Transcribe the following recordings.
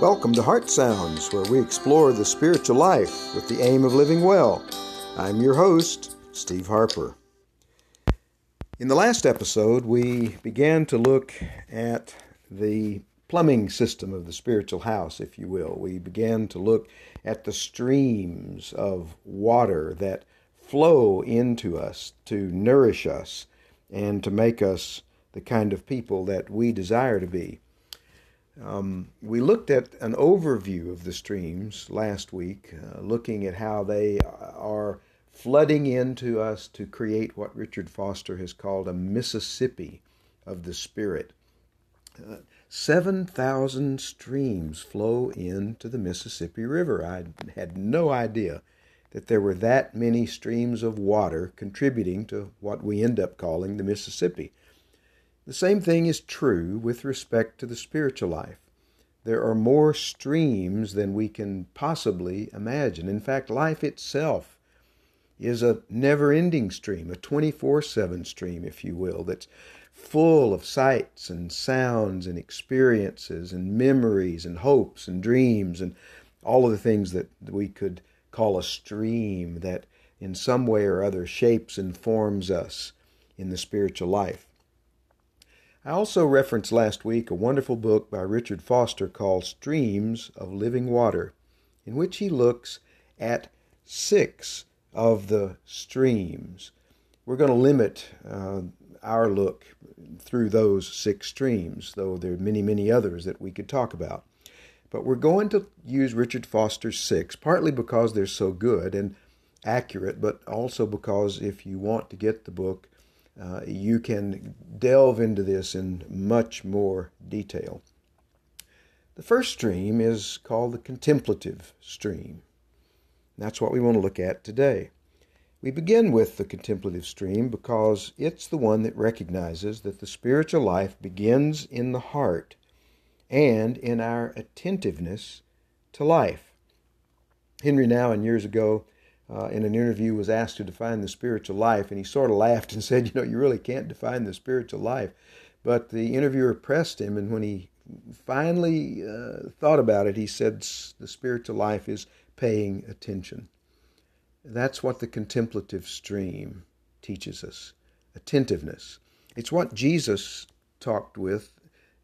Welcome to Heart Sounds, where we explore the spiritual life with the aim of living well. I'm your host, Steve Harper. In the last episode, we began to look at the plumbing system of the spiritual house, if you will. We began to look at the streams of water that flow into us to nourish us and to make us the kind of people that we desire to be. Um, we looked at an overview of the streams last week, uh, looking at how they are flooding into us to create what Richard Foster has called a Mississippi of the Spirit. Uh, 7,000 streams flow into the Mississippi River. I had no idea that there were that many streams of water contributing to what we end up calling the Mississippi. The same thing is true with respect to the spiritual life. There are more streams than we can possibly imagine. In fact, life itself is a never ending stream, a 24 7 stream, if you will, that's full of sights and sounds and experiences and memories and hopes and dreams and all of the things that we could call a stream that in some way or other shapes and forms us in the spiritual life. I also referenced last week a wonderful book by Richard Foster called Streams of Living Water, in which he looks at six of the streams. We're going to limit uh, our look through those six streams, though there are many, many others that we could talk about. But we're going to use Richard Foster's six, partly because they're so good and accurate, but also because if you want to get the book, uh, you can delve into this in much more detail. The first stream is called the contemplative stream. That's what we want to look at today. We begin with the contemplative stream because it's the one that recognizes that the spiritual life begins in the heart and in our attentiveness to life. Henri Nouwen years ago uh, in an interview was asked to define the spiritual life, and he sort of laughed and said, "You know, you really can't define the spiritual life." But the interviewer pressed him, and when he finally uh, thought about it, he said, "The spiritual life is paying attention." That's what the contemplative stream teaches us: attentiveness. It's what Jesus talked with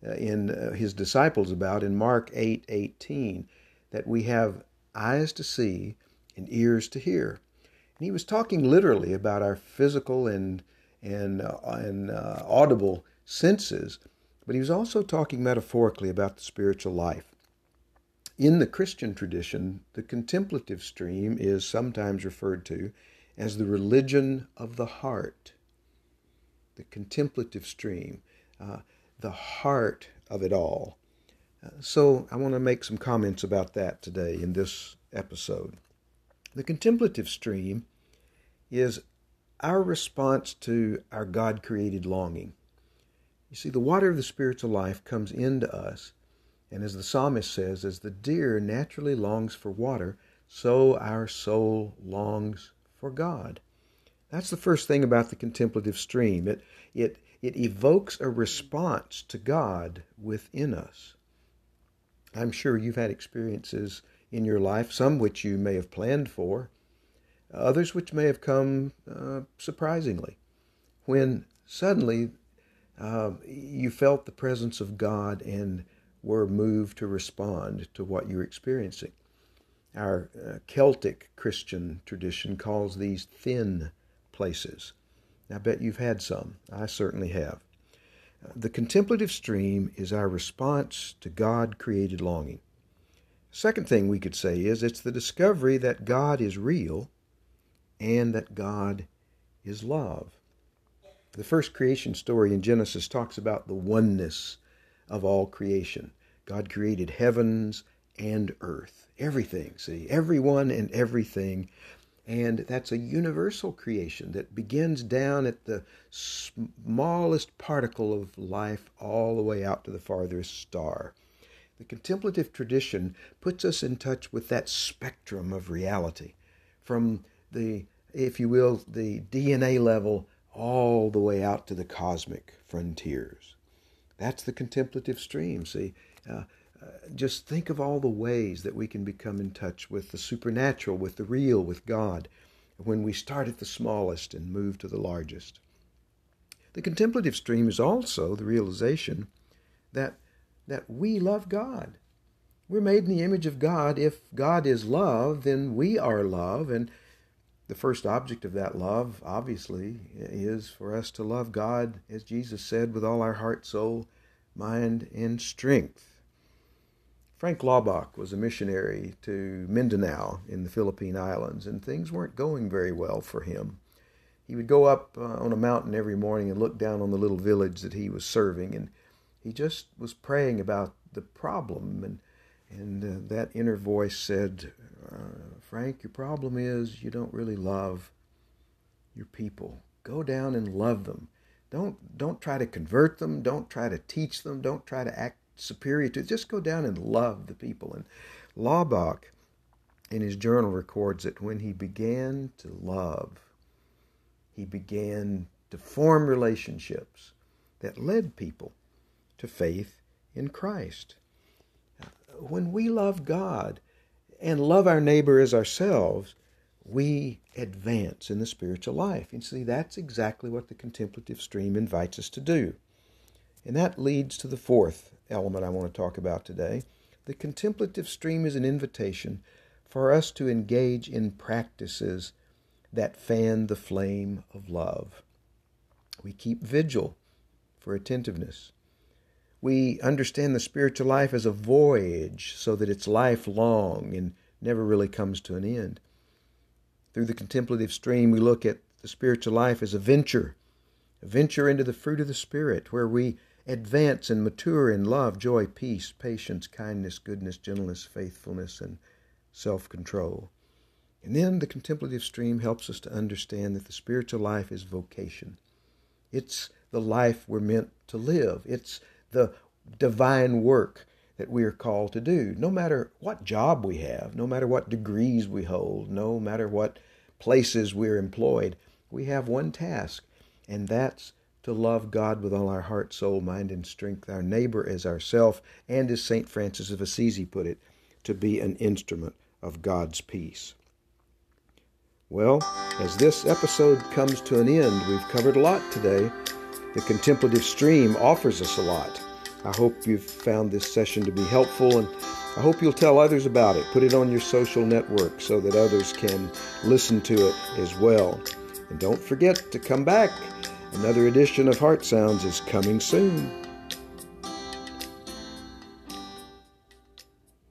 uh, in uh, his disciples about in Mark 8 18, that we have eyes to see and ears to hear. And he was talking literally about our physical and and uh, and uh, audible senses, but he was also talking metaphorically about the spiritual life. In the Christian tradition, the contemplative stream is sometimes referred to as the religion of the heart. The contemplative stream, uh, the heart of it all. Uh, so I want to make some comments about that today in this episode. The contemplative stream is our response to our God created longing. You see, the water of the spiritual life comes into us, and as the psalmist says, as the deer naturally longs for water, so our soul longs for God. That's the first thing about the contemplative stream. It, it, it evokes a response to God within us. I'm sure you've had experiences in your life, some which you may have planned for, others which may have come uh, surprisingly, when suddenly uh, you felt the presence of God and were moved to respond to what you were experiencing. Our uh, Celtic Christian tradition calls these thin places. I bet you've had some. I certainly have. The contemplative stream is our response to God created longing. Second thing we could say is it's the discovery that God is real and that God is love. The first creation story in Genesis talks about the oneness of all creation. God created heavens and earth, everything, see, everyone and everything. And that's a universal creation that begins down at the smallest particle of life all the way out to the farthest star. The contemplative tradition puts us in touch with that spectrum of reality from the, if you will, the DNA level all the way out to the cosmic frontiers. That's the contemplative stream. See, uh, just think of all the ways that we can become in touch with the supernatural, with the real, with God, when we start at the smallest and move to the largest. The contemplative stream is also the realization that, that we love God. We're made in the image of God. If God is love, then we are love. And the first object of that love, obviously, is for us to love God, as Jesus said, with all our heart, soul, mind, and strength. Frank Laubach was a missionary to Mindanao in the Philippine Islands, and things weren't going very well for him. He would go up uh, on a mountain every morning and look down on the little village that he was serving, and he just was praying about the problem. And, and uh, that inner voice said, uh, Frank, your problem is you don't really love your people. Go down and love them. Don't, don't try to convert them. Don't try to teach them. Don't try to act superior to. Just go down and love the people. And Laubach, in his journal, records that when he began to love, he began to form relationships that led people to faith in Christ. When we love God and love our neighbor as ourselves, we advance in the spiritual life. And see, that's exactly what the contemplative stream invites us to do. And that leads to the fourth element I want to talk about today. The contemplative stream is an invitation for us to engage in practices that fan the flame of love. We keep vigil for attentiveness. We understand the spiritual life as a voyage so that it's lifelong and never really comes to an end. Through the contemplative stream, we look at the spiritual life as a venture, a venture into the fruit of the Spirit, where we advance and mature in love, joy, peace, patience, kindness, goodness, gentleness, faithfulness, and self control. And then the contemplative stream helps us to understand that the spiritual life is vocation. It's the life we're meant to live, it's the divine work that we are called to do. No matter what job we have, no matter what degrees we hold, no matter what places we're employed, we have one task, and that's to love God with all our heart, soul, mind, and strength, our neighbor as ourself, and as St. Francis of Assisi put it, to be an instrument of God's peace. Well, as this episode comes to an end, we've covered a lot today. The contemplative stream offers us a lot. I hope you've found this session to be helpful, and I hope you'll tell others about it. Put it on your social network so that others can listen to it as well. And don't forget to come back Another edition of Heart Sounds is coming soon.